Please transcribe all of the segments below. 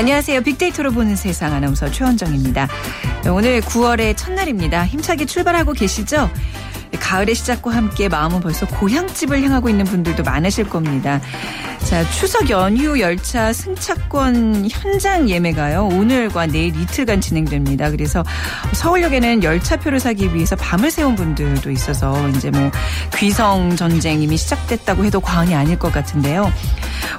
네, 안녕하세요. 빅데이터로 보는 세상 아나운서 최원정입니다. 네, 오늘 9월의 첫날입니다. 힘차게 출발하고 계시죠? 가을의 시작과 함께 마음은 벌써 고향집을 향하고 있는 분들도 많으실 겁니다. 자, 추석 연휴 열차 승차권 현장 예매가요. 오늘과 내일 이틀간 진행됩니다. 그래서 서울역에는 열차표를 사기 위해서 밤을 새운 분들도 있어서 이제 뭐 귀성 전쟁 이미 시작됐다고 해도 과언이 아닐 것 같은데요.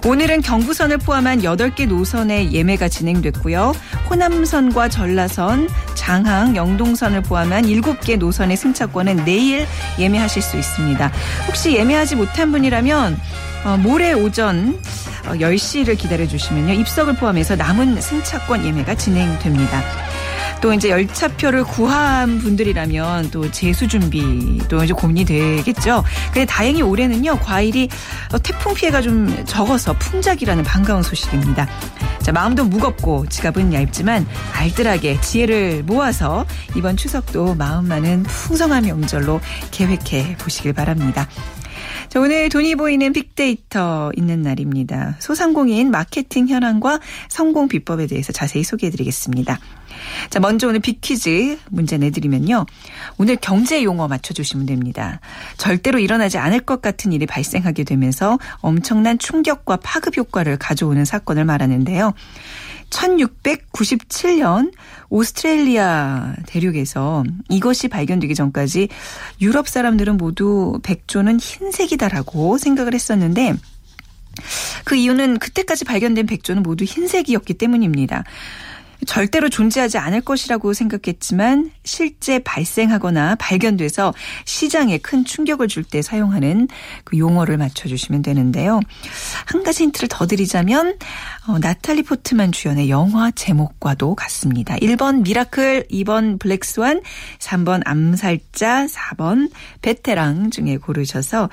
오늘은 경부선을 포함한 8개 노선의 예매가 진행됐고요. 호남선과 전라선, 장항, 영동선을 포함한 7개 노선의 승차권은 내일 예매하실 수 있습니다. 혹시 예매하지 못한 분이라면 어, 모레 오전 10시를 어, 기다려 주시면요. 입석을 포함해서 남은 승차권 예매가 진행됩니다. 또 이제 열차표를 구한 분들이라면 또 재수 준비도 이제 고민이 되겠죠. 근데 다행히 올해는요 과일이 어, 태풍 피해가 좀 적어서 풍작이라는 반가운 소식입니다. 자 마음도 무겁고 지갑은 얇지만 알뜰하게 지혜를 모아서 이번 추석도 마음만은 풍성한 명절로 계획해 보시길 바랍니다. 자, 오늘 돈이 보이는 빅데이터 있는 날입니다. 소상공인 마케팅 현황과 성공 비법에 대해서 자세히 소개해 드리겠습니다. 자, 먼저 오늘 빅퀴즈 문제 내드리면요. 오늘 경제 용어 맞춰주시면 됩니다. 절대로 일어나지 않을 것 같은 일이 발생하게 되면서 엄청난 충격과 파급 효과를 가져오는 사건을 말하는데요. 1697년 오스트레일리아 대륙에서 이것이 발견되기 전까지 유럽 사람들은 모두 백조는 흰색이다라고 생각을 했었는데 그 이유는 그때까지 발견된 백조는 모두 흰색이었기 때문입니다. 절대로 존재하지 않을 것이라고 생각했지만 실제 발생하거나 발견돼서 시장에 큰 충격을 줄 때 사용하는 그 용어를 맞춰주시면 되는데요. 한 가지 힌트를 더 드리자면 어, 나탈리 포트만 주연의 영화 제목과도 같습니다. 1번 Miracle, 2번 Black Swan, 3번 암살자, 4번 베테랑 중에 고르셔서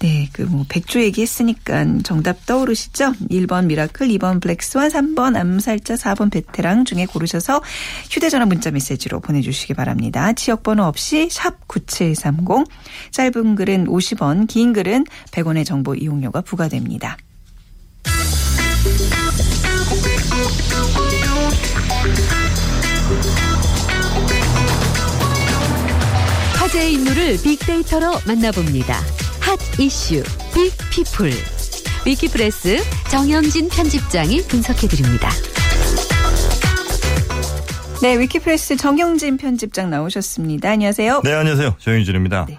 네, 그 뭐 백조 얘기했으니까 정답 떠오르시죠? 1번 Miracle, 2번 Black Swan, 3번 암살자, 4번 베테랑 중에 고르셔서 휴대전화 문자 메시지로 보내주시기 바랍니다. 지역번호 없이 샵 9730, 짧은 글은 50원, 긴 글은 100원의 정보 이용료가 부과됩니다. 화제의 인물을 빅데이터로 만나봅니다. Hot Issue Big People 위키프레스 정영진 편집장이 분석해드립니다. 네, 위키프레스 정영진 편집장 나오셨습니다. 안녕하세요. 네, 안녕하세요. 정영진입니다. 네.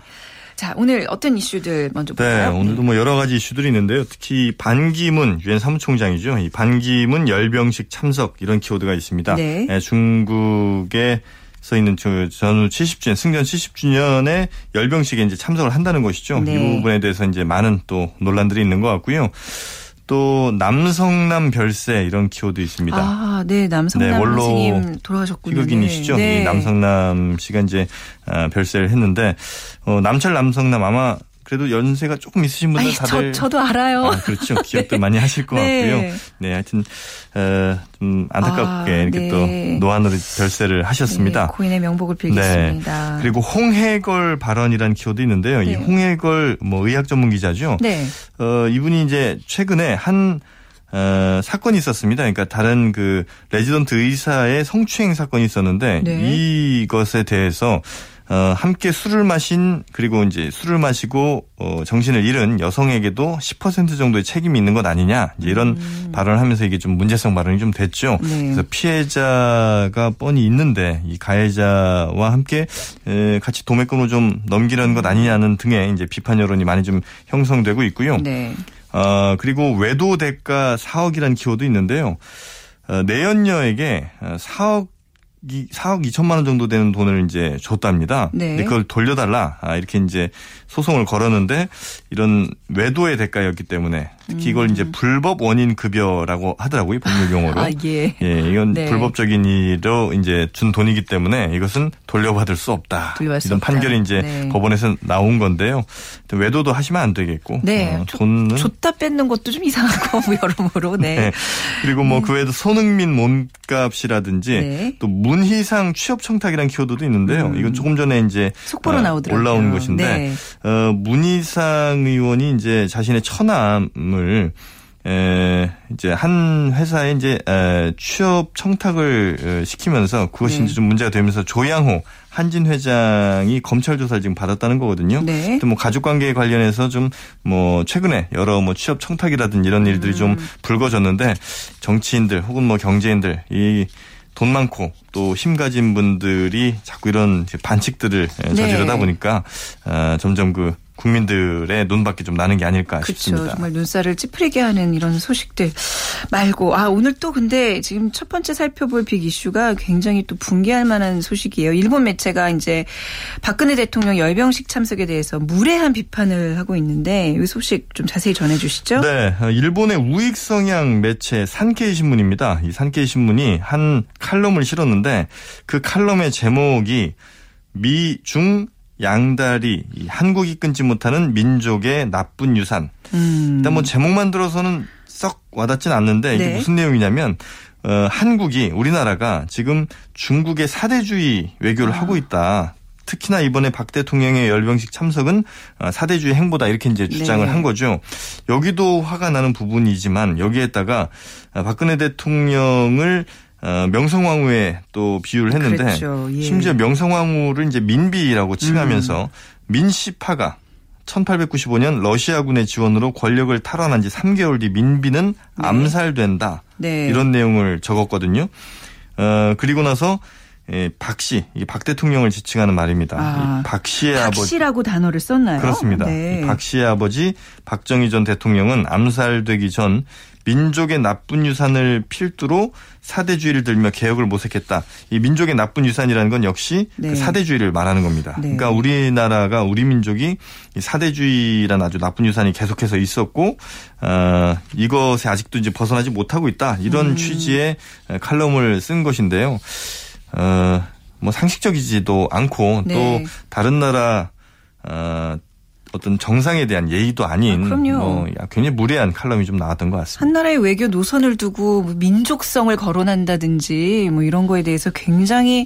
자, 오늘 어떤 이슈들 먼저 볼까요? 네, 오늘도 뭐 여러 가지 이슈들이 있는데요. 특히 반기문 유엔 사무총장이죠. 이 반기문 열병식 참석 이런 키워드가 있습니다. 네. 네 중국의 써 있는 전후 70주년 승전 70주년에 열병식에 이제 참석을 한다는 것이죠. 네. 이 부분에 대해서 이제 많은 또 논란들이 있는 것 같고요. 또 남성남 별세 이런 키워드 있습니다. 아, 네, 남성남 네, 선생님 돌아가셨군요. 희극인이시죠. 네. 이 남성남 씨가 이제 아, 별세를 했는데 어, 남철 남성남 아마 그래도 연세가 조금 있으신 분들 다들 저, 도 알아요. 아, 그렇죠. 기억들 많이 하실 것 네. 같고요. 네, 하여튼 어, 좀 안타깝게 아, 이렇게 네. 또 노안으로 별세를 하셨습니다. 네, 고인의 명복을 빌겠습니다. 네. 그리고 홍해걸 발언이라는 키워드 있는데요. 이 네. 홍해걸 뭐 의학 전문 기자죠. 네. 어, 이분이 이제 최근에 한 어, 사건이 있었습니다. 그러니까 다른 그 레지던트 의사의 성추행 사건이 있었는데 네. 이것에 대해서 어, 함께 술을 마신 그리고 이제 술을 마시고 어, 정신을 잃은 여성에게도 10% 정도의 책임이 있는 것 아니냐 이제 이런 음. 발언을 하면서 이게 좀 문제성 발언이 좀 됐죠. 네. 그래서 피해자가 뻔히 있는데 이 가해자와 함께 에, 같이 도매금을 좀 넘기려는 것 아니냐는 등의 이제 비판 여론이 많이 좀 형성되고 있고요. 네. 어, 그리고 외도 대가 4억이라는 키워드 있는데요. 어, 내연녀에게 4억 4억 2천만 원 정도 되는 돈을 이제 줬답니다. 네. 근데 그걸 돌려달라. 아, 이렇게 이제 소송을 걸었는데 이런 외도의 대가였기 때문에 특히 이걸 이제 음. 불법 원인 급여라고 하더라고요 법률 용어로. 아, 예. 예, 이건 네. 불법적인 일로 이제 준 돈이기 때문에 이것은 돌려받을 수 없다. 이런 수 판결이 이제 네. 법원에서 나온 건데요. 외도도 하시면 안 되겠고. 네. 어, 돈은 줬다 뺏는 것도 좀 이상하고 뭐 여러모로. 네. 네. 그리고 뭐그 네. 외에도 손흥민 몸값이라든지 네. 또 문희상 취업 청탁이라는 키워드도 있는데요. 음. 이건 조금 전에 이제 속보로 어, 나오더라고요. 올라온 것인데 어, 문희상 의원이 이제 자신의 처남을 에, 이제 한 회사에 이제 에, 취업 청탁을 시키면서 그것이 네. 이제 좀 문제가 되면서 조양호 한진 회장이 검찰 조사를 지금 받았다는 거거든요. 네. 또 뭐 가족 관계에 관련해서 좀 뭐 최근에 여러 뭐 취업 청탁이라든지 이런 일들이 음. 좀 불거졌는데 정치인들 혹은 뭐 경제인들 이 돈 많고 또 힘 가진 분들이 자꾸 이런 반칙들을 저지르다 네. 보니까 어, 점점 그 국민들의 눈밖에 좀 나는 게 아닐까 그렇죠. 싶습니다. 정말 눈살을 찌푸리게 하는 이런 소식들 말고 아 오늘 또 근데 지금 첫 번째 살펴볼 빅 이슈가 굉장히 또 붕괴할 만한 소식이에요. 일본 매체가 이제 박근혜 대통령 열병식 참석에 대해서 무례한 비판을 하고 있는데 이 소식 좀 자세히 전해 주시죠. 네. 일본의 우익 성향 매체 산케이 신문입니다. 이 산케이 신문이 한 칼럼을 실었는데 그 칼럼의 제목이 미중 양다리 한국이 끊지 못하는 민족의 나쁜 유산. 음. 일단 뭐 제목만 들어서는 썩 와닿진 않는데 이게 네. 무슨 내용이냐면 어, 한국이 우리나라가 지금 중국의 사대주의 외교를 아. 하고 있다. 특히나 이번에 박 대통령의 열병식 참석은 어, 사대주의 행보다 이렇게 이제 주장을 네. 한 거죠. 여기도 화가 나는 부분이지만 여기에다가 박근혜 대통령을 어, 명성황후에 또 비유를 했는데 그렇죠. 예. 심지어 명성황후를 이제 민비라고 칭하면서 음. 민씨파가 1895년 러시아군의 지원으로 권력을 탈환한 지 3개월 뒤 민비는 네. 암살된다. 네. 이런 내용을 적었거든요. 어, 그리고 나서 예, 박 씨, 박 대통령을 지칭하는 말입니다. 아, 박 씨의 박 아버지. 박씨라고 단어를 썼나요? 그렇습니다. 네. 박 씨의 아버지 박정희 전 대통령은 암살되기 전 민족의 나쁜 유산을 필두로 사대주의를 들며 개혁을 모색했다. 이 민족의 나쁜 유산이라는 건 역시 그 네. 그 사대주의를 말하는 겁니다. 네. 그러니까 우리나라가 우리 민족이 사대주의란 아주 나쁜 유산이 계속해서 있었고 어, 이것에 아직도 이제 벗어나지 못하고 있다. 이런 음. 취지의 칼럼을 쓴 것인데요. 어, 뭐 상식적이지도 않고 네. 또 다른 나라 어, 어떤 정상에 대한 예의도 아닌 아, 뭐 굉장히 무례한 칼럼이 좀 나왔던 것 같습니다. 한 나라의 외교 노선을 두고 뭐 민족성을 거론한다든지 뭐 이런 거에 대해서 굉장히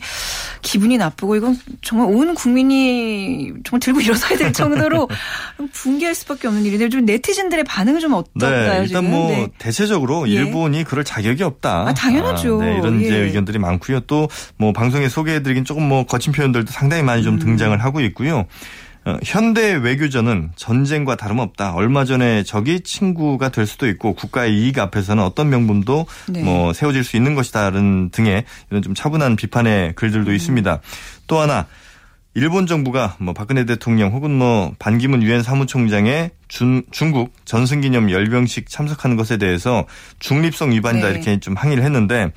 기분이 나쁘고 이건 정말 온 국민이 정말 들고 일어서야 될 정도로 붕괴할 수밖에 없는 일인데 좀 네티즌들의 반응은 좀 어떨까요? 네, 일단? 뭐 네. 대체적으로 예. 일본이 그럴 자격이 없다. 아, 당연하죠. 아, 네, 이런 예. 이제 의견들이 많고요. 또 뭐 방송에 소개해드리긴 조금 뭐 거친 표현들도 상당히 많이 좀 음. 등장을 하고 있고요. 어, 현대 외교전은 전쟁과 다름없다. 얼마 전에 적이 친구가 될 수도 있고 국가의 이익 앞에서는 어떤 명분도 네. 뭐 세워질 수 있는 것이다는 등의 이런 좀 차분한 비판의 글들도 음. 있습니다. 또 하나 일본 정부가 뭐 박근혜 대통령 혹은 뭐 반기문 유엔 사무총장의 중, 중국 전승기념 열병식 참석하는 것에 대해서 중립성 위반이다 네. 이렇게 좀 항의를 했는데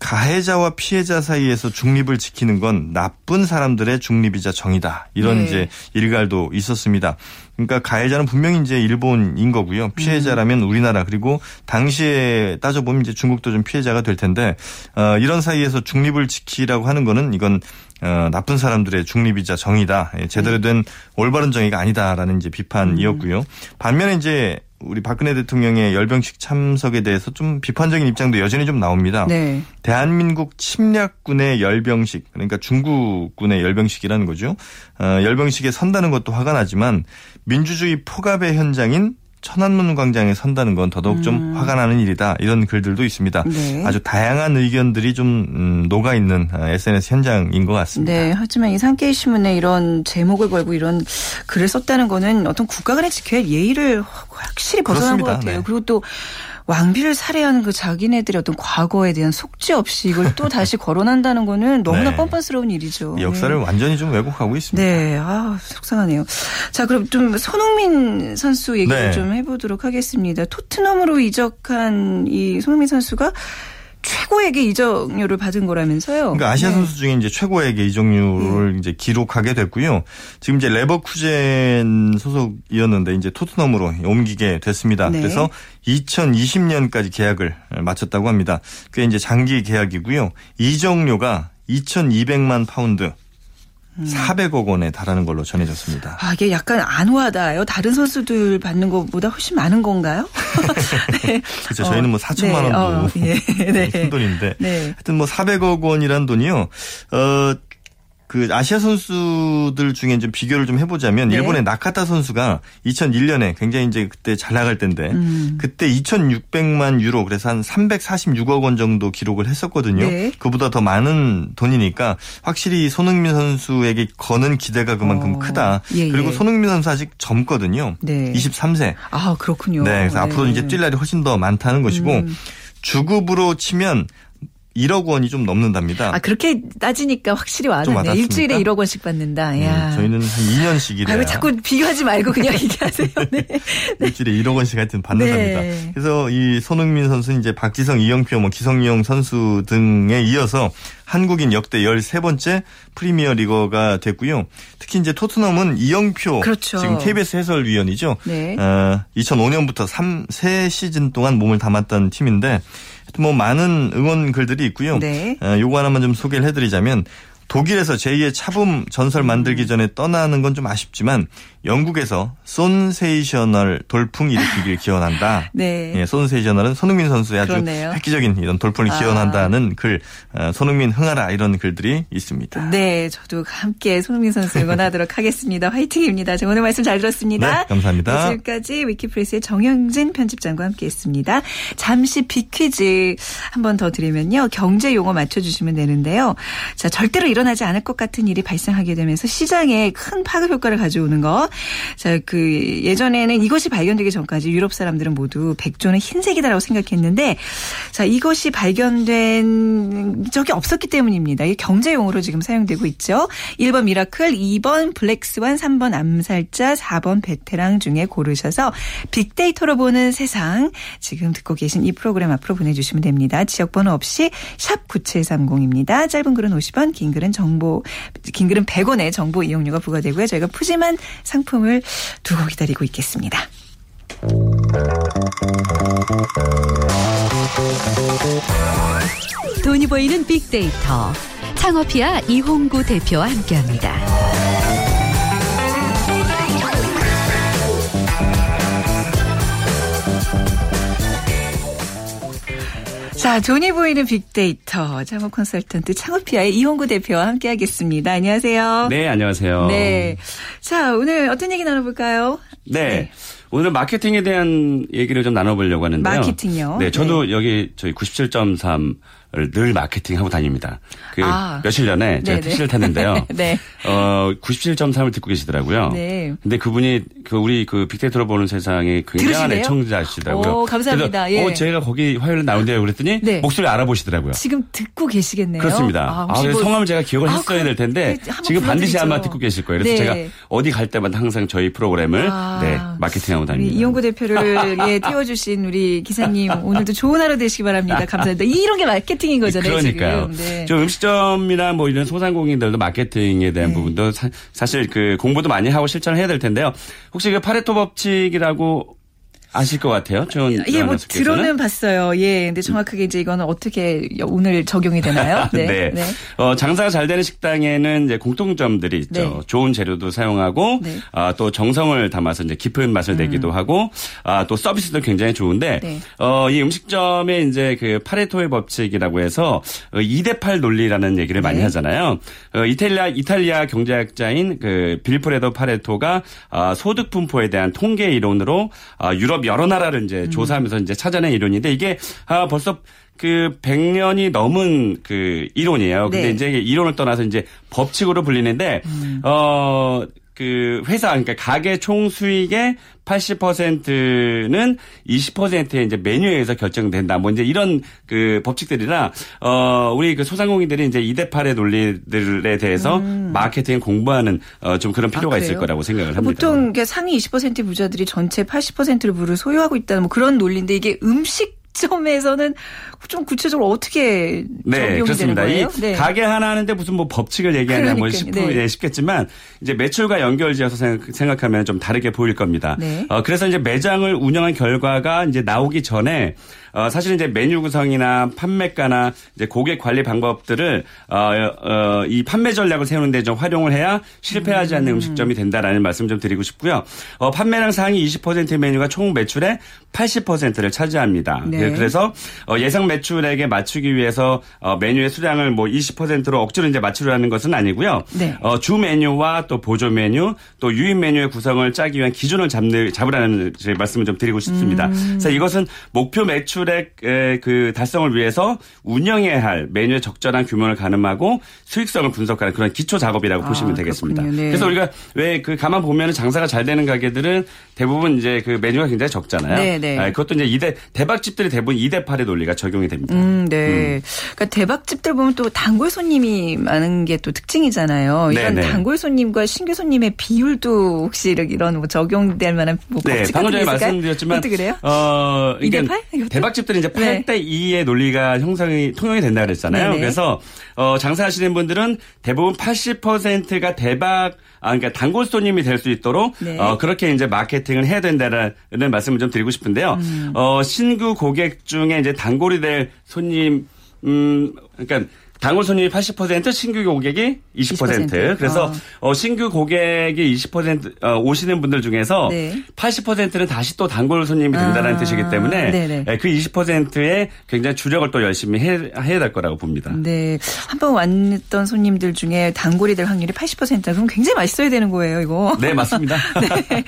가해자와 피해자 사이에서 중립을 지키는 건 나쁜 사람들의 중립이자 정의다. 이런 네. 이제 일갈도 있었습니다. 그러니까 가해자는 분명히 이제 일본인 거고요. 피해자라면 우리나라 그리고 당시에 따져 보면 이제 중국도 좀 피해자가 될 텐데 어, 이런 사이에서 중립을 지키라고 하는 거는 이건 어, 나쁜 사람들의 중립이자 정의다. 예, 제대로 된 올바른 정의가 아니다라는 이제 비판이었고요. 반면에 이제 우리 박근혜 대통령의 열병식 참석에 대해서 좀 비판적인 입장도 여전히 좀 나옵니다. 네. 대한민국 침략군의 열병식 그러니까 중국군의 열병식이라는 거죠. 어, 열병식에 선다는 것도 화가 나지만 민주주의 포갑의 현장인 천안문 광장에 선다는 건 더더욱 좀 음. 화가 나는 일이다. 이런 글들도 있습니다. 네. 아주 다양한 의견들이 좀 음, 녹아 있는 SNS 어, 현장인 것 같습니다. 네. 하지만 이 산케이 신문에 이런 제목을 걸고 이런 글을 썼다는 거는 어떤 국가 간에 지켜야 할 예의를 확실히 벗어난 그렇습니다. 것 같아요. 네. 그리고 또 왕비를 살해하는 그 자기네들의 어떤 과거에 대한 속지 없이 이걸 또 다시 거론한다는 거는 너무나 네. 뻔뻔스러운 일이죠. 역사를 네. 완전히 좀 왜곡하고 있습니다. 네, 아 속상하네요. 자, 그럼 좀 손흥민 선수 얘기를 네. 좀 해보도록 하겠습니다. 토트넘으로 이적한 이 손흥민 선수가 최고액의 이적료를 받은 거라면서요. 그러니까 아시아 네. 선수 중에 이제 최고액의 이적료를 네. 이제 기록하게 됐고요. 지금 이제 레버쿠젠 소속이었는데 이제 토트넘으로 옮기게 됐습니다. 네. 그래서 2020년까지 계약을 마쳤다고 합니다. 그게 이제 장기 계약이고요. 이적료가 2,200만 파운드 400억 원에 달하는 걸로 전해졌습니다. 아, 이게 약간 안와닿아요. 다른 선수들 받는 것보다 훨씬 많은 건가요? 네. 그렇죠. 저희는 뭐 4천만 네. 원도 어, 예. 네. 큰 돈인데. 네. 하여튼 뭐 400억 원이란 돈이요. 어, 그 아시아 선수들 중에 좀 비교를 좀 해보자면 네. 일본의 나카타 선수가 2001년에 굉장히 이제 그때 잘 나갈 때인데 음. 그때 2,600만 유로 그래서 한 346억 원 정도 기록을 했었거든요. 네. 그보다 더 많은 돈이니까 확실히 손흥민 선수에게 거는 기대가 그만큼 어. 크다. 예, 예. 그리고 손흥민 선수 아직 젊거든요. 네. 23세. 아 그렇군요. 네, 그래서 앞으로 이제 뛸 날이 훨씬 더 많다는 것이고 음. 주급으로 치면 1억 원이 좀 넘는답니다. 아 그렇게 따지니까 확실히 와닿네. 일주일에 1억 원씩 받는다. 네, 저희는 한 2년씩 이래요. 아, 자꾸 비교하지 말고 그냥 얘기하세요. 네. 네. 일주일에 1억 원씩 하여튼 받는답니다. 네. 그래서 이 손흥민 선수 이제 박지성, 이영표, 뭐 기성용 선수 등에 이어서 한국인 역대 13번째 프리미어 리거가 됐고요. 특히 이제 토트넘은 이영표 그렇죠. 지금 KBS 해설위원이죠. 네. 어, 2005년부터 3, 3시즌 동안 몸을 담았던 팀인데 뭐 많은 응원 글들이 있고요. 네. 어, 요거 하나만 좀 소개를 해드리자면 독일에서 제2의 차붐 전설 만들기 전에 떠나는 건 좀 아쉽지만 영국에서 손세이셔널 돌풍 일으키길 기원한다. 네. 예, 손세이셔널은 손흥민 선수의 아주 그렇네요. 획기적인 이런 돌풍을 아. 기원한다는 글, 어, 손흥민 흥하라 이런 글들이 있습니다. 네, 저도 함께 손흥민 선수 응원하도록 하겠습니다. 화이팅입니다. 저 오늘 말씀 잘 들었습니다. 네, 감사합니다. 네, 지금까지 위키프레스의 정영진 편집장과 함께했습니다. 잠시 비퀴즈 한 번 더 드리면요, 경제 용어 맞춰주시면 되는데요. 자, 절대로 일어나지 않을 것 같은 일이 발생하게 되면서 시장에 큰 파급 효과를 가져오는 것. 자, 그 예전에는 이것이 발견되기 전까지 유럽 사람들은 모두 백조는 흰색이다라고 생각했는데 자, 이것이 발견된 적이 없었기 때문입니다. 이게 경제 용어로 지금 사용되고 있죠. 1번 Miracle, 2번 Black Swan, 3번 암살자, 4번 베테랑 중에 고르셔서 빅데이터로 보는 세상 지금 듣고 계신 이 프로그램 앞으로 보내 주시면 됩니다. 지역 번호 없이 샵 9730입니다. 짧은 글은 50원, 긴 글은 정보, 긴 글은 100원의 정보 이용료가 부과되고요. 저희가 푸짐한 상 상품을 두고 기다리고 있겠습니다. 돈이 보이는 빅데이터 창업피아 이홍구 대표와 함께합니다. 자, 돈이 보이는 빅데이터 창업 컨설턴트 창업피아의 이홍구 대표와 함께하겠습니다. 안녕하세요. 네, 안녕하세요. 네. 자, 오늘 어떤 얘기 나눠볼까요? 네. 네. 오늘은 마케팅에 대한 얘기를 좀 나눠보려고 하는데요. 마케팅요? 네, 저도 네. 여기 저희 97.3 늘 마케팅하고 다닙니다. 그 아. 며칠 전에 제가 네네. 택시를 탔는데요. 네. 어 97.3을 듣고 계시더라고요. 네. 근데 그분이 그 우리 그 빅데이터로 보는 세상에 굉장한 애청자시더라고요. 오, 감사합니다. 예. 어 제가 거기 화요일에 나온대요 그랬더니 네. 목소리 알아보시더라고요. 지금 듣고 계시겠네요. 그렇습니다. 아, 아 뭐... 성함을 제가 기억을 아, 했어야 될 텐데 네, 지금 반드시 아마 듣고 계실 거예요. 그래서 네. 제가 어디 갈 때마다 항상 저희 프로그램을 아, 네, 마케팅하고 다닙니다. 이용구 대표를 예, 띄워주신 우리 기사님 오늘도 좋은 하루 되시기 바랍니다. 감사합니다. 이런 게 마케팅 마케팅인 거잖아요. 그러니까요. 네. 좀 음식점이나 뭐 이런 소상공인들도 마케팅에 대한 네. 부분도 사, 실그 공부도 많이 하고 실천을 해야 될 텐데요. 혹시 그 파레토 법칙이라고 아실 것 같아요. 전 예, 뭐 들어는 봤어요. 예, 근데 정확하게 이제 이거는 어떻게 오늘 적용이 되나요? 네. 네. 네. 어, 장사가 잘 되는 식당에는 이제 공통점들이 있죠. 네. 좋은 재료도 사용하고 네. 아, 또 정성을 담아서 이제 깊은 맛을 음. 내기도 하고 아, 또 서비스도 굉장히 좋은데 네. 어, 이 음식점에 이제 그 파레토의 법칙이라고 해서 2대 어, 8 논리라는 얘기를 많이 네. 하잖아요. 어, 이탈리아 이탈리아 경제학자인 그 빌프레도 파레토가 아, 소득 분포에 대한 통계 이론으로 아, 유럽 유럽 여러 나라를 이제 음. 조사하면서 이제 찾아낸 이론인데 이게 아 벌써 그 100년이 넘은 그 이론이에요. 근데 네. 이제 이론을 떠나서 이제 법칙으로 불리는데 음. 어 그 회사 그러니까 가게 총 수익의 80%는 20%의 이제 메뉴에서 결정된다. 뭐 이제 이런 그 법칙들이라 어 우리 그 소상공인들이 이제 2대 8의 논리들에 대해서 음. 마케팅 공부하는 어 좀 그런 필요가 아, 있을 거라고 생각을 합니다. 보통 상위 20% 부자들이 전체 80%를 물을 소유하고 있다는 뭐 그런 논리인데 이게 음식 점에서는 좀 구체적으로 어떻게 네, 그렇습니다. 이 네. 가게 하나 하는데 무슨 뭐 법칙을 얘기하냐 뭐 싶, 네. 싶겠지만 이제 매출과 연결지어서 생각, 하면좀 다르게 보일 겁니다. 네. 어, 그래서 이제 매장을 운영한 결과가 이제 나오기 전에 어, 사실 이제 메뉴 구성이나 판매가나 이제 고객 관리 방법들을 어, 어, 이 판매 전략을 세우는데 좀 활용을 해야 실패하지 않는 음. 식점이 된다라는 말씀 좀 드리고 싶고요. 어, 판매량 상위 20% 메뉴가 총 매출의 80%를 차지합니다. 네. 네. 그래서 어, 예상 매출액에 맞추기 위해서 어, 메뉴의 수량을 뭐 20%로 억지로 이제 맞추려는 것은 아니고요. 네. 어, 주 메뉴와 또 보조 메뉴 또 유인 메뉴의 구성을 짜기 위한 기준을 잡는 잡으라는 말씀을 좀 드리고 싶습니다. 음. 그래서 이것은 목표 매출 액그 달성을 위해서 운영해야 할 메뉴의 적절한 규모를 가늠하고 수익성을 분석하는 그런 기초 작업이라고 아, 보시면 되겠습니다. 네. 그래서 우리가 왜 그 가만 보면 장사가 잘 되는 가게들은 대부분 이제 그 메뉴가 굉장히 적잖아요. 네, 네. 아, 그것도 이제 이대 대박집들이 대부분 2대 8의 논리가 적용이 됩니다. 음, 네. 음. 그러니까 대박집들 보면 또 단골 손님이 많은 게 또 특징이잖아요. 이런 네네. 단골 손님과 신규 손님의 비율도 혹시 이런 뭐 적용될 만한 뭐 네, 방금 전에 말씀드렸지만 어떻게 그래요? 어, 2대 8? 대박 집들은 이제 8대 네. 2의 논리가 형성이 통용이 된다 그랬잖아요. 네네. 그래서 어, 장사하시는 분들은 대부분 80%가 대박 아, 그러니까 단골 손님이 될 수 있도록 네. 어, 그렇게 이제 마케팅을 해야 된다는 말씀을 좀 드리고 싶은데요. 음. 어, 신규 고객 중에 이제 단골이 될 손님 음, 그러니까 단골 손님이 80% 신규 고객이 20%. 20%. 그래서 어. 어. 신규 고객이 20% 어, 오시는 분들 중에서 네. 80%는 다시 또 단골 손님이 된다는 아. 뜻이기 때문에 네, 그 20%에 굉장히 주력을 또 열심히 해, 해야 될 거라고 봅니다. 네. 한번 왔던 손님들 중에 단골이 될 확률이 80%다. 그럼 굉장히 맛있어야 되는 거예요, 이거. 네, 맞습니다. 네.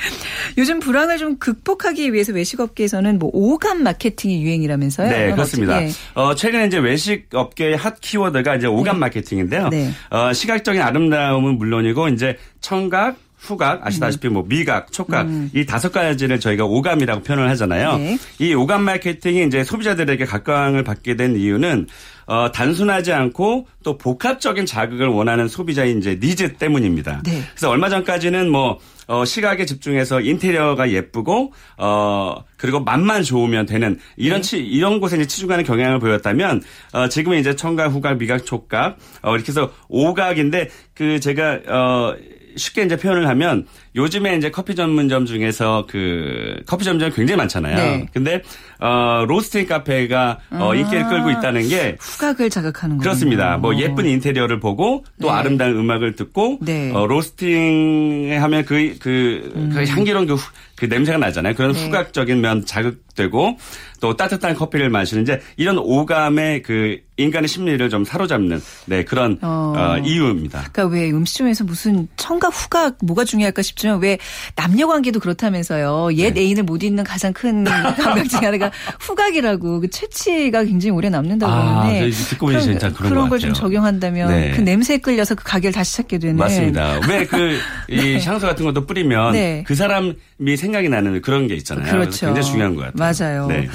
요즘 불황을 좀 극복하기 위해서 외식업계에서는 뭐 오감 마케팅이 유행이라면서요? 네, 그렇습니다. 어, 최근에 이제 외식업계의 핫 키워드 키워드가 이제 오감 네. 마케팅인데요. 네. 어, 시각적인 아름다움은 물론이고 이제 청각, 후각 아시다시피 뭐 미각, 촉각 음. 이 다섯 가지를 저희가 오감이라고 표현을 하잖아요. 네. 이 오감 마케팅이 이제 소비자들에게 각광을 받게 된 이유는 어, 단순하지 않고 또 복합적인 자극을 원하는 소비자의 이제 니즈 때문입니다. 네. 그래서 얼마 전까지는 뭐 어, 시각에 집중해서 인테리어가 예쁘고 어 그리고 맛만 좋으면 되는 이런 네. 치, 이런 곳에 이제 치중하는 경향을 보였다면 어 지금은 이제 청각, 후각, 미각, 촉각 어 이렇게 해서 오각인데 그 제가 어 쉽게 이제 표현을 하면 요즘에 이제 커피 전문점 중에서 그 커피 전문점이 굉장히 많잖아요. 네. 근데 어 로스팅 카페가 어 아. 인기를 끌고 있다는 게 후각을 자극하는 거죠. 그렇습니다. 뭐 예쁜 인테리어를 보고 또 네. 아름다운 음악을 듣고 네. 어 로스팅 하면 그, 그, 음. 그 향기로운 그, 그 냄새가 나잖아요. 그런 네. 후각적인 면 자극되고 또 따뜻한 커피를 마시는 이제 이런 오감의 그 인간의 심리를 좀 사로잡는 네 그런 어. 어 이유입니다. 그러니까 왜 음식점에서 무슨 청각 후각 뭐가 중요할까 싶 지만 왜 남녀 관계도 그렇다면서요. 옛 네. 애인을 못 잊는 가장 큰 감각 중에 하나가 후각이라고 그 채취가 굉장히 오래 남는다고 아, 하는데 듣고 보니 진짜 그런, 그런 걸 좀 적용한다면 네. 그 냄새에 끌려서 그 가게를 다시 찾게 되는 맞습니다. 왜 그이 네. 향수 같은 것도 뿌리면 네. 그 사람이 생각이 나는 그런 게 있잖아요. 그렇죠. 굉장히 중요한 것 같아요. 맞아요. 네.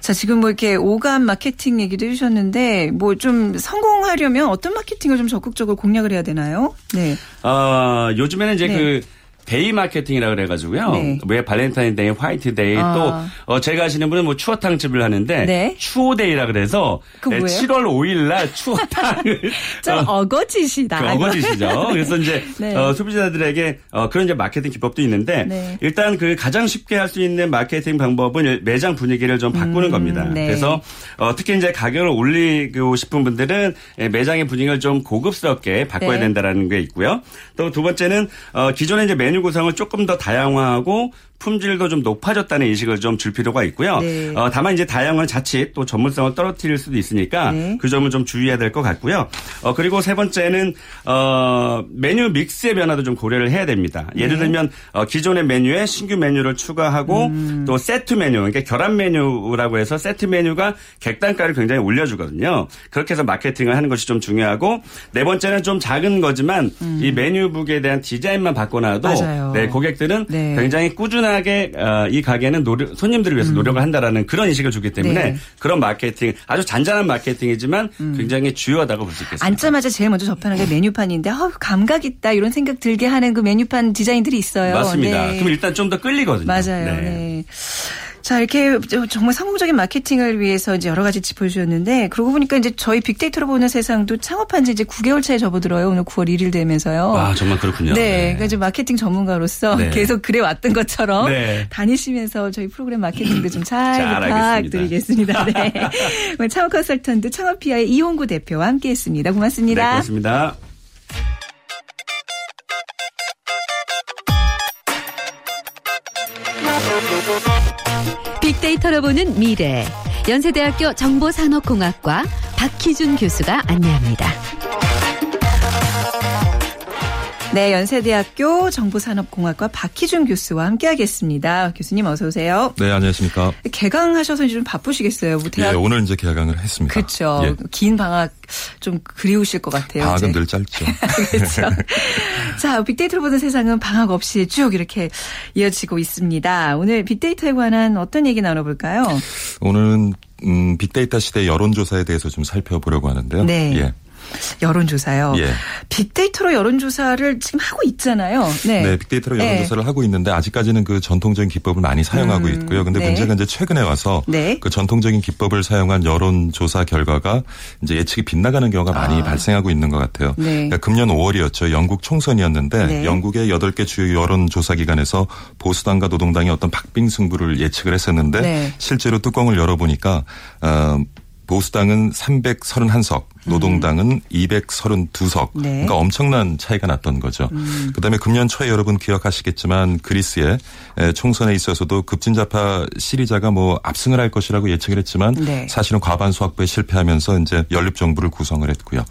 자 지금 뭐 이렇게 오감 마케팅 얘기도 해주셨는데 뭐 좀 성공하려면 어떤 마케팅을 좀 적극적으로 공략을 해야 되나요? 네. 어, 요즘에는 이제 네. 그 day 마케팅이라 그래가지고요. 네. 왜 발렌타인데이, 화이트데이 아. 또 어, 제가 아시는 분은 뭐 추어탕 집을 하는데 네. 추오데이라 그래서 그 7월 5일날 추어탕을 좀 어거지다 그 어거지죠. 그래서 이제 네. 어, 소비자들에게 어, 그런 이제 마케팅 기법도 있는데 네. 일단 그 가장 쉽게 할 수 있는 마케팅 방법은 매장 분위기를 좀 바꾸는 음, 겁니다. 네. 그래서 어, 특히 이제 가격을 올리고 싶은 분들은 매장의 분위기를 좀 고급스럽게 바꿔야 네. 된다라는 게 있고요. 또 두 번째는 어, 기존의 이제 메뉴 구성을 조금 더 다양화하고 품질도 좀 높아졌다는 인식을 좀 줄 필요가 있고요. 네. 어, 다만 이제 다양한 자칫 또 전문성을 떨어뜨릴 수도 있으니까 네. 그 점을 좀 주의해야 될 것 같고요. 어, 그리고 세 번째는 어, 메뉴 믹스의 변화도 좀 고려를 해야 됩니다. 예를 네. 들면 어, 기존의 메뉴에 신규 메뉴를 추가하고 음. 또 세트 메뉴, 그러니까 결합 메뉴라고 해서 세트 메뉴가 객단가를 굉장히 올려주거든요. 그렇게 해서 마케팅을 하는 것이 좀 중요하고 네 번째는 좀 작은 거지만 음. 이 메뉴북에 대한 디자인만 바꿔놔도 네, 고객들은 네. 굉장히 꾸준한 꾸준하게 어, 이 가게는 노력, 손님들을 위해서 음. 노력을 한다라는 그런 인식을 주기 때문에 네. 그런 마케팅 아주 잔잔한 마케팅이지만 음. 굉장히 주요하다고 볼 수 있겠습니다. 앉자마자 제일 먼저 접하는 게 메뉴판인데 어, 감각 있다 이런 생각 들게 하는 그 메뉴판 디자인들이 있어요. 맞습니다. 네. 그럼 일단 좀 더 끌리거든요. 맞아요. 네. 네. 자, 이렇게 정말 성공적인 마케팅을 위해서 이제 여러 가지 짚어주셨는데, 그러고 보니까 이제 저희 빅데이터로 보는 세상도 창업한 지 이제 9개월 차에 접어들어요. 오늘 9월 1일 되면서요. 아, 정말 그렇군요. 네. 네. 그러니까 이제 마케팅 전문가로서 네. 계속 그래 왔던 것처럼 네. 다니시면서 저희 프로그램 마케팅도 좀잘 부탁드리겠습니다. 네. 오늘 창업 컨설턴트 창업피아의 이홍구 대표와 함께 했습니다. 고맙습니다. 네, 고맙습니다. 빅데이터로 보는 미래. 연세대학교 정보산업공학과 박희준 교수가 안내합니다. 네, 연세대학교 정보산업공학과 박희준 교수와 함께하겠습니다. 교수님 어서 오세요. 네, 안녕하십니까. 개강하셔서 좀 바쁘시겠어요. 뭐 대학... 예, 오늘 이제 개강을 했습니다. 그렇죠. 예. 긴 방학 좀 그리우실 것 같아요. 방학은 이제. 늘 짧죠. 그렇죠. 자, 빅데이터로 보는 세상은 방학 없이 쭉 이렇게 이어지고 있습니다. 오늘 빅데이터에 관한 어떤 얘기 나눠볼까요? 오늘은 음, 빅데이터 시대 여론조사에 대해서 좀 살펴보려고 하는데요. 네. 예. 여론조사요. 예. 빅데이터로 여론조사를 지금 하고 있잖아요. 네. 네 빅데이터로 네. 여론조사를 네. 하고 있는데 아직까지는 그 전통적인 기법을 많이 사용하고 음, 있고요. 근데 네. 문제가 이제 최근에 와서 네. 그 전통적인 기법을 사용한 여론조사 결과가 이제 예측이 빗나가는 경우가 많이 아. 발생하고 있는 것 같아요. 네. 그러니까 금년 5월이었죠. 영국 총선이었는데 네. 영국의 8개 주요 여론조사 기관에서 보수당과 노동당이 어떤 박빙 승부를 예측을 했었는데 실제로 뚜껑을 열어보니까 어, 보수당은 331석, 노동당은 232석. 네. 그러니까 엄청난 차이가 났던 거죠. 음. 그다음에 금년 초에 여러분 기억하시겠지만 그리스의 총선에 있어서도 급진자파 시리자가 뭐 압승을 할 것이라고 예측을 했지만 네. 사실은 과반수 확보에 실패하면서 이제 연립 정부를 구성을 했고요.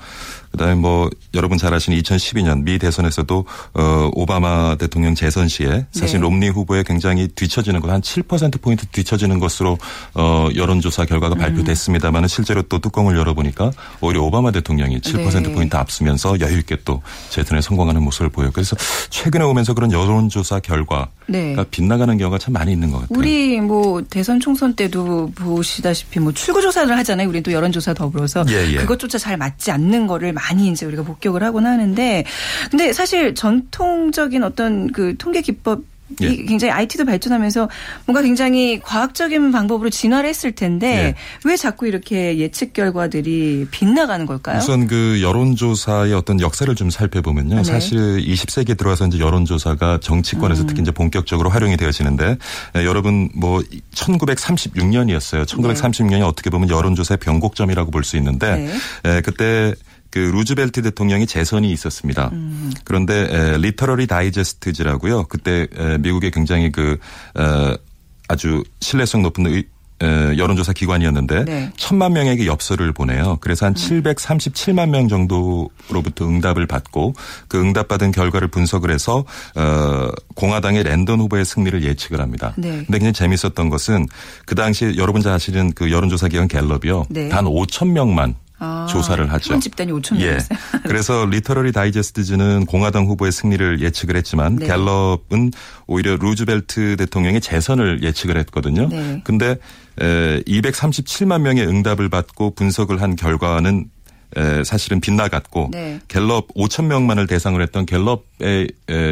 그다음에 뭐 여러분 잘 아시는 2012년 미 대선에서도 어 오바마 대통령 재선 시에 사실 네. 롬니 후보에 굉장히 뒤처지는 것 한 7% 포인트 뒤처지는 것으로 어 여론조사 결과가 음. 발표됐습니다만 실제로 또 뚜껑을 열어보니까 오히려 오바마 대통령이 7% 네. 포인트 앞서면서 여유 있게 또 재선에 성공하는 모습을 보여요. 그래서 최근에 오면서 그런 여론조사 결과가 네. 빗나가는 경우가 참 많이 있는 것 같아요. 우리 뭐 대선 총선 때도 보시다시피 뭐 출구조사를 하잖아요. 우리 또 여론조사 더불어서 예, 예. 그것조차 잘 맞지 않는 거를 많이 이제 우리가 목격을 하곤 하는데 근데 사실 전통적인 어떤 그 통계 기법 예. 굉장히 IT도 발전하면서 뭔가 굉장히 과학적인 방법으로 진화를 했을 텐데 예. 왜 자꾸 이렇게 예측 결과들이 빗나가는 걸까요? 우선 그 여론조사의 어떤 역사를 좀 살펴보면요. 네. 사실 20세기에 들어와서 이제 여론조사가 정치권에서 음. 특히 이제 본격적으로 활용이 되어지는데 예, 여러분 뭐 1936년이었어요. 1936년이 네. 어떻게 보면 여론조사의 변곡점이라고 볼 수 있는데 네. 예, 그때 그 루즈벨트 대통령이 재선이 있었습니다. 음. 그런데 에, 리터러리 다이제스트즈라고요. 그때 에, 미국의 굉장히 그 에, 아주 신뢰성 높은 의, 에, 여론조사 기관이었는데 네. 천만 명에게 엽서를 보내요. 그래서 한 음. 737만 명 정도로부터 응답을 받고 그 응답받은 결과를 분석을 해서 어, 공화당의 랜던 후보의 승리를 예측을 합니다. 네. 근데 굉장히 재밌었던 것은 그 당시 여러분 잘 아시는 그 여론조사 기관 갤럽이요. 네. 단 5천 명만 아, 조사를 하죠. 한 집단이 5천 명. 예. 그래서 리터러리 다이제스트즈는 공화당 후보의 승리를 예측을 했지만 네. 갤럽은 오히려 루즈벨트 대통령의 재선을 예측을 했거든요. 네. 근데 237만 명의 응답을 받고 분석을 한 결과는 사실은 빗나갔고 네. 갤럽 5천 명만을 대상으로 했던 갤럽 의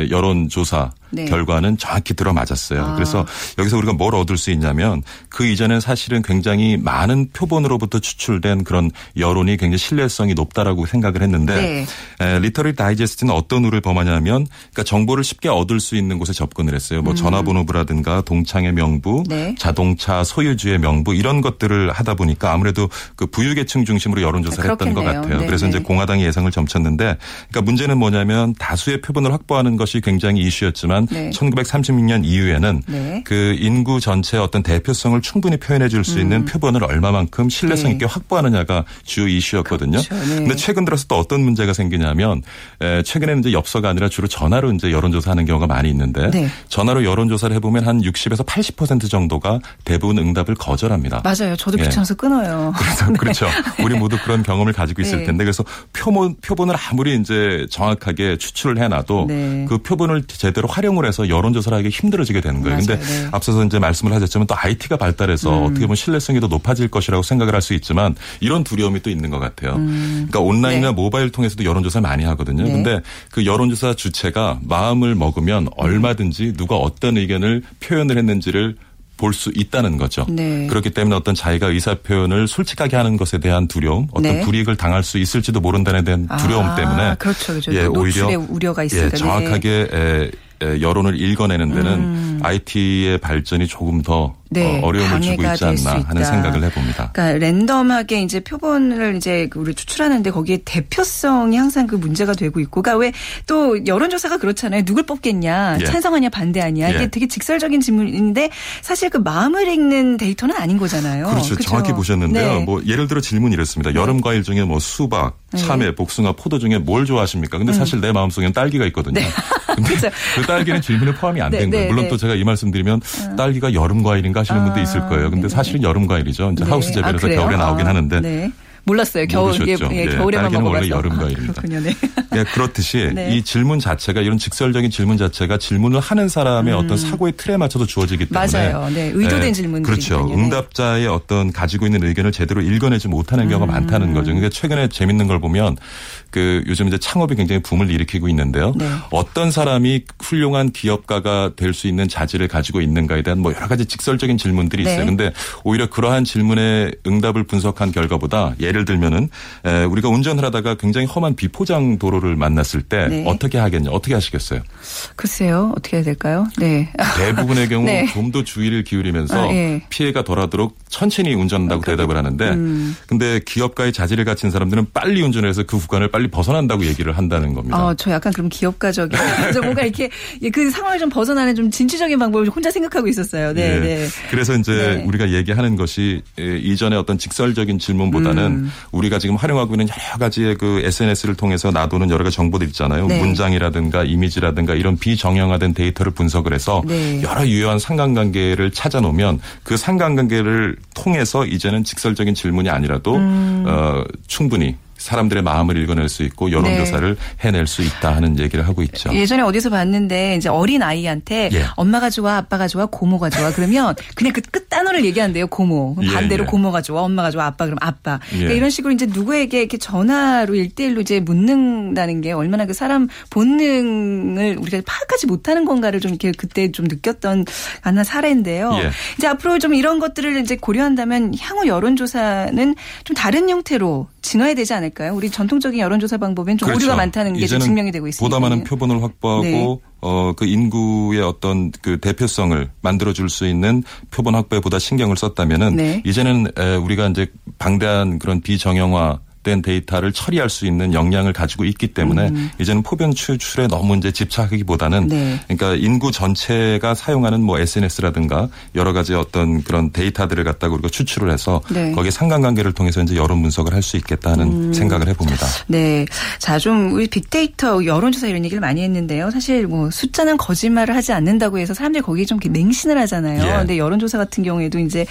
여론조사 네. 결과는 정확히 들어맞았어요. 아. 그래서 여기서 우리가 뭘 얻을 수 있냐면 그 이전엔 사실은 굉장히 많은 표본으로부터 추출된 그런 여론이 굉장히 신뢰성이 높다라고 생각을 했는데 네. 리터리 다이제스트는 어떤 우를 범하냐면 그러니까 정보를 쉽게 얻을 수 있는 곳에 접근을 했어요. 뭐 음. 전화번호부라든가 동창의 명부, 네. 자동차 소유주의 명부 이런 것들을 하다 보니까 아무래도 그 부유계층 중심으로 여론조사를 아, 했던 것 같아요. 네 그래서 이제 공화당이 예상을 점쳤는데 그러니까 문제는 뭐냐면 다수의 표본 을 확보하는 것이 굉장히 이슈였지만 네. 1936년 이후에는 네. 그 인구 전체의 어떤 대표성을 충분히 표현해 줄 수 있는 음. 표본을 얼마만큼 신뢰성 네. 있게 확보하느냐가 주요 이슈였거든요. 그렇죠. 네. 근데 최근 들어서 또 어떤 문제가 생기냐면 최근에는 이제 엽서가 아니라 주로 전화로 이제 여론조사하는 경우가 많이 있는데 네. 전화로 여론조사를 해보면 한 60에서 80% 정도가 대부분 응답을 거절합니다. 맞아요. 저도 예. 귀찮아서 예. 끊어요. 그래서 네. 그렇죠. 우리 모두 그런 경험을 가지고 있을 텐데 그래서 표본 표본을 아무리 이제 정확하게 추출을 해놔도 그 표본을 제대로 활용 활용을 해서 여론조사를 하기 힘들어지게 되는 거예요. 그런데 네. 앞서서 이제 말씀을 하셨지만 또 IT가 발달해서 음. 어떻게 보면 신뢰성이 더 높아질 것이라고 생각을 할 수 있지만 이런 두려움이 또 있는 것 같아요. 음. 그러니까 온라인이나 네. 모바일 통해서도 여론조사 많이 하거든요. 네. 근데 그 여론조사 주체가 마음을 먹으면 얼마든지 누가 어떤 의견을 표현을 했는지를 볼 수 있다는 거죠. 네. 그렇기 때문에 어떤 자기가 의사 표현을 솔직하게 하는 것에 대한 두려움, 어떤 네. 불이익을 당할 수 있을지도 모른다는 대한 두려움 아, 때문에 그렇죠, 그렇죠. 예, 오히려 우려가 있으니까 예, 정확하게 네. 여론을 읽어내는 데는 음. IT의 발전이 조금 더 네, 어, 려움을 주고 있지 않나 하는 생각을 해봅니다. 그러니까 랜덤하게 이제 표본을 이제 우리 추출하는데 거기에 대표성이 항상 그 문제가 되고 있고, 그러니까 왜 또 여론조사가 그렇잖아요. 누굴 뽑겠냐, 예. 찬성하냐, 반대하냐 이게 예. 되게 직설적인 질문인데 사실 그 마음을 읽는 데이터는 아닌 거잖아요. 그렇죠. 그렇죠? 정확히 보셨는데요. 네. 뭐 예를 들어 질문이 이렇습니다. 네. 여름 과일 중에 뭐 수박, 네. 참외, 복숭아, 포도 중에 뭘 좋아하십니까? 근데 음. 사실 내 마음속에는 딸기가 있거든요. 네. 근데 그렇죠. 그 딸기는 질문에 포함이 안된 네, 거예요. 물론 또 제가 이 말씀드리면 어. 딸기가 여름 과일인가 하시는 분도 있을 아, 거예요. 근데 사실은 여름 과일이죠. 이제 하우스 재배로서 아, 겨울에 나오긴 아, 하는데 몰랐어요. 겨울, 예, 예, 네, 겨울에만 먹어봐서. 원래 여름 과일입니다. 아, 네. 네, 그렇듯이 네. 이 질문 자체가 이런 직설적인 질문 자체가 질문을 하는 사람의 음. 어떤 사고의 틀에 맞춰서 주어지기 때문에 맞아요. 네, 의도된 네, 질문들 그렇죠. 응답자의 어떤 가지고 있는 의견을 제대로 읽어내지 못하는 경우가 음. 많다는 거죠. 그러니까 최근에 재밌는 걸 보면 그 요즘 이제 창업이 굉장히 붐을 일으키고 있는데요. 네. 어떤 사람이 훌륭한 기업가가 될 수 있는 자질을 가지고 있는가에 대한 뭐 여러 가지 직설적인 질문들이 있어요. 네. 근데 오히려 그러한 질문에 응답을 분석한 결과보다 예를 들면은 우리가 운전을 하다가 굉장히 험한 비포장 도로를 만났을 때 네. 어떻게 하겠냐, 어떻게 하시겠어요? 글쎄요, 어떻게 해야 될까요? 네. 대부분의 경우 네. 좀더 주의를 기울이면서 아, 예. 피해가 덜하도록 천천히 운전한다고 아, 대답을 하는데, 음. 근데 기업가의 자질을 갖춘 사람들은 빨리 운전을 해서 그 구간을 빨리 벗어난다고 얘기를 한다는 겁니다. 어, 저 약간 그럼 기업가적인, 저 뭔가 이렇게 그 상황을 좀 벗어나는 좀 진취적인 방법을 혼자 생각하고 있었어요. 네, 네. 네. 그래서 이제 네. 우리가 얘기하는 것이 이전에 어떤 직설적인 질문보다는 음. 우리가 지금 활용하고 있는 여러 가지의 그 SNS를 통해서 놔두는 여러 가지 정보들 있잖아요. 네. 문장이라든가 이미지라든가 이런 비정형화된 데이터를 분석을 해서 네. 여러 유효한 상관관계를 찾아놓으면 그 상관관계를 통해서 이제는 직설적인 질문이 아니라도 음. 어, 충분히 사람들의 마음을 읽어낼 수 있고 여론조사를 네. 해낼 수 있다 하는 얘기를 하고 있죠. 예전에 어디서 봤는데 이제 어린 아이한테 예. 엄마가 좋아, 아빠가 좋아, 고모가 좋아 그러면 그냥 그 끝 단어를 얘기한대요. 고모. 예, 반대로 예. 고모가 좋아, 엄마가 좋아, 아빠 그럼 아빠. 그러니까 예. 이런 식으로 이제 누구에게 이렇게 전화로 일대일로 이제 묻는다는 게 얼마나 그 사람 본능을 우리가 파악하지 못하는 건가를 좀 이렇게 그때 좀 느꼈던 하나 사례인데요. 예. 이제 앞으로 좀 이런 것들을 이제 고려한다면 향후 여론조사는 좀 다른 형태로 진화해야 되지 않을까 요? 우리 전통적인 여론조사 방법엔 좀 그렇죠. 오류가 많다는 게 증명이 되고 있습니다. 보다 많은 표본을 확보하고 네. 어, 그 인구의 어떤 그 대표성을 만들어 줄 수 있는 표본 확보에 보다 신경을 썼다면은 네. 이제는 우리가 이제 방대한 그런 비정형화 된 데이터를 처리할 수 있는 역량을 가지고 있기 때문에 음. 이제는 포병 추출에 너무 이제 집착하기보다는 네. 그러니까 인구 전체가 사용하는 뭐 SNS라든가 여러 가지 어떤 그런 데이터들을 갖다가 우리가 추출을 해서 네. 거기에 상관관계를 통해서 이제 여론 분석을 할 수 있겠다 하는 음. 생각을 해봅니다. 네. 자, 좀 우리 빅데이터 여론조사 이런 얘기를 많이 했는데요. 사실 뭐 숫자는 거짓말을 하지 않는다고 해서 사람들이 거기에 좀 맹신을 하잖아요. 예. 근데 여론조사 같은 경우에도 이제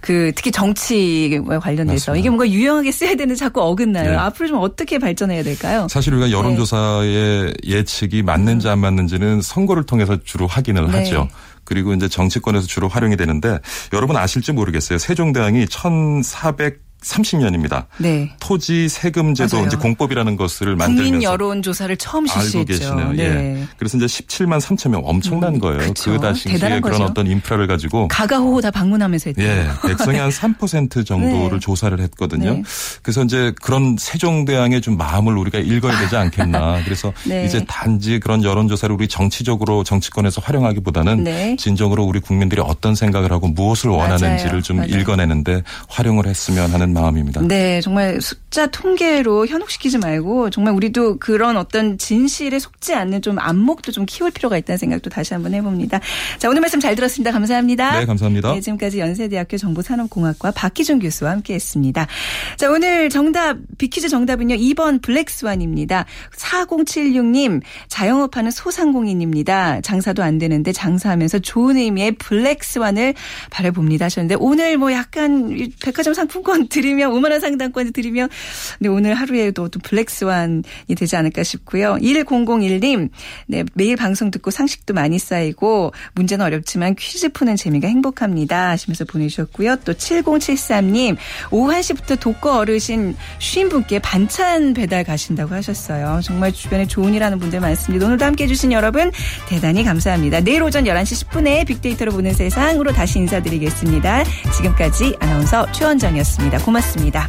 그 특히 정치에 관련돼서 맞습니다. 이게 뭔가 유용하게 써야 되는 자꾸 어 긋나요. 네. 앞으로 좀 어떻게 발전해야 될까요? 사실 우리가 여론조사의 네. 예측이 맞는지 안 맞는지는 선거를 통해서 주로 확인을 네. 하죠. 그리고 이제 정치권에서 주로 활용이 되는데 여러분 아실지 모르겠어요. 세종대왕이 1400 30년입니다. 네. 토지 세금 제도 맞아요. 이제 공법이라는 것을 만들면서 국민 여론 조사를 처음 실시했죠. 알고 계시네요. 네. 예. 그래서 이제 17만 3천 명 엄청난 음, 거예요. 그쵸. 그 그런 거죠. 어떤 인프라를 가지고 가가호호 다 방문하면서 했죠. 예. 백성의 한3% 정도를 네. 조사를 했거든요. 네. 그래서 이제 그런 세종대왕의 좀 마음을 우리가 읽어야 되지 않겠나. 그래서 네. 이제 단지 그런 여론 조사를 우리 정치적으로 정치권에서 활용하기보다는 네. 진정으로 우리 국민들이 어떤 생각을 하고 무엇을 원하는지를 맞아요. 좀 맞아요. 읽어내는데 활용을 했으면 하는 마음입니다. 네, 정말 숫자 통계로 현혹시키지 말고 정말 우리도 그런 어떤 진실에 속지 않는 좀 안목도 좀 키울 필요가 있다는 생각도 다시 한번 해봅니다. 자, 오늘 말씀 잘 들었습니다. 감사합니다. 네, 감사합니다. 네, 지금까지 연세대학교 정보산업공학과 박희준 교수와 함께했습니다. 자, 오늘 정답 비퀴즈 정답은요 2번 블랙스완입니다. 4076님 자영업하는 소상공인입니다. 장사도 안 되는데 장사하면서 좋은 의미의 블랙스완을 바라봅니다 하셨는데 오늘 뭐 약간 백화점 상품권 드리 드리면 5만 원 상당권을 드리면 네, 오늘 하루에도 또 블랙스완이 되지 않을까 싶고요. 1001님 네, 매일 방송 듣고 상식도 많이 쌓이고 문제는 어렵지만 퀴즈 푸는 재미가 행복합니다 하시면서 보내주셨고요. 또 7073님 오후 1시부터 독거 어르신 쉰 분께 반찬 배달 가신다고 하셨어요. 정말 주변에 좋은 일 하는 분들 많습니다. 오늘도 함께해 주신 여러분 대단히 감사합니다. 내일 오전 11시 10분에 빅데이터로 보는 세상으로 다시 인사드리겠습니다. 지금까지 아나운서 최원정이었습니다. 고맙습니다.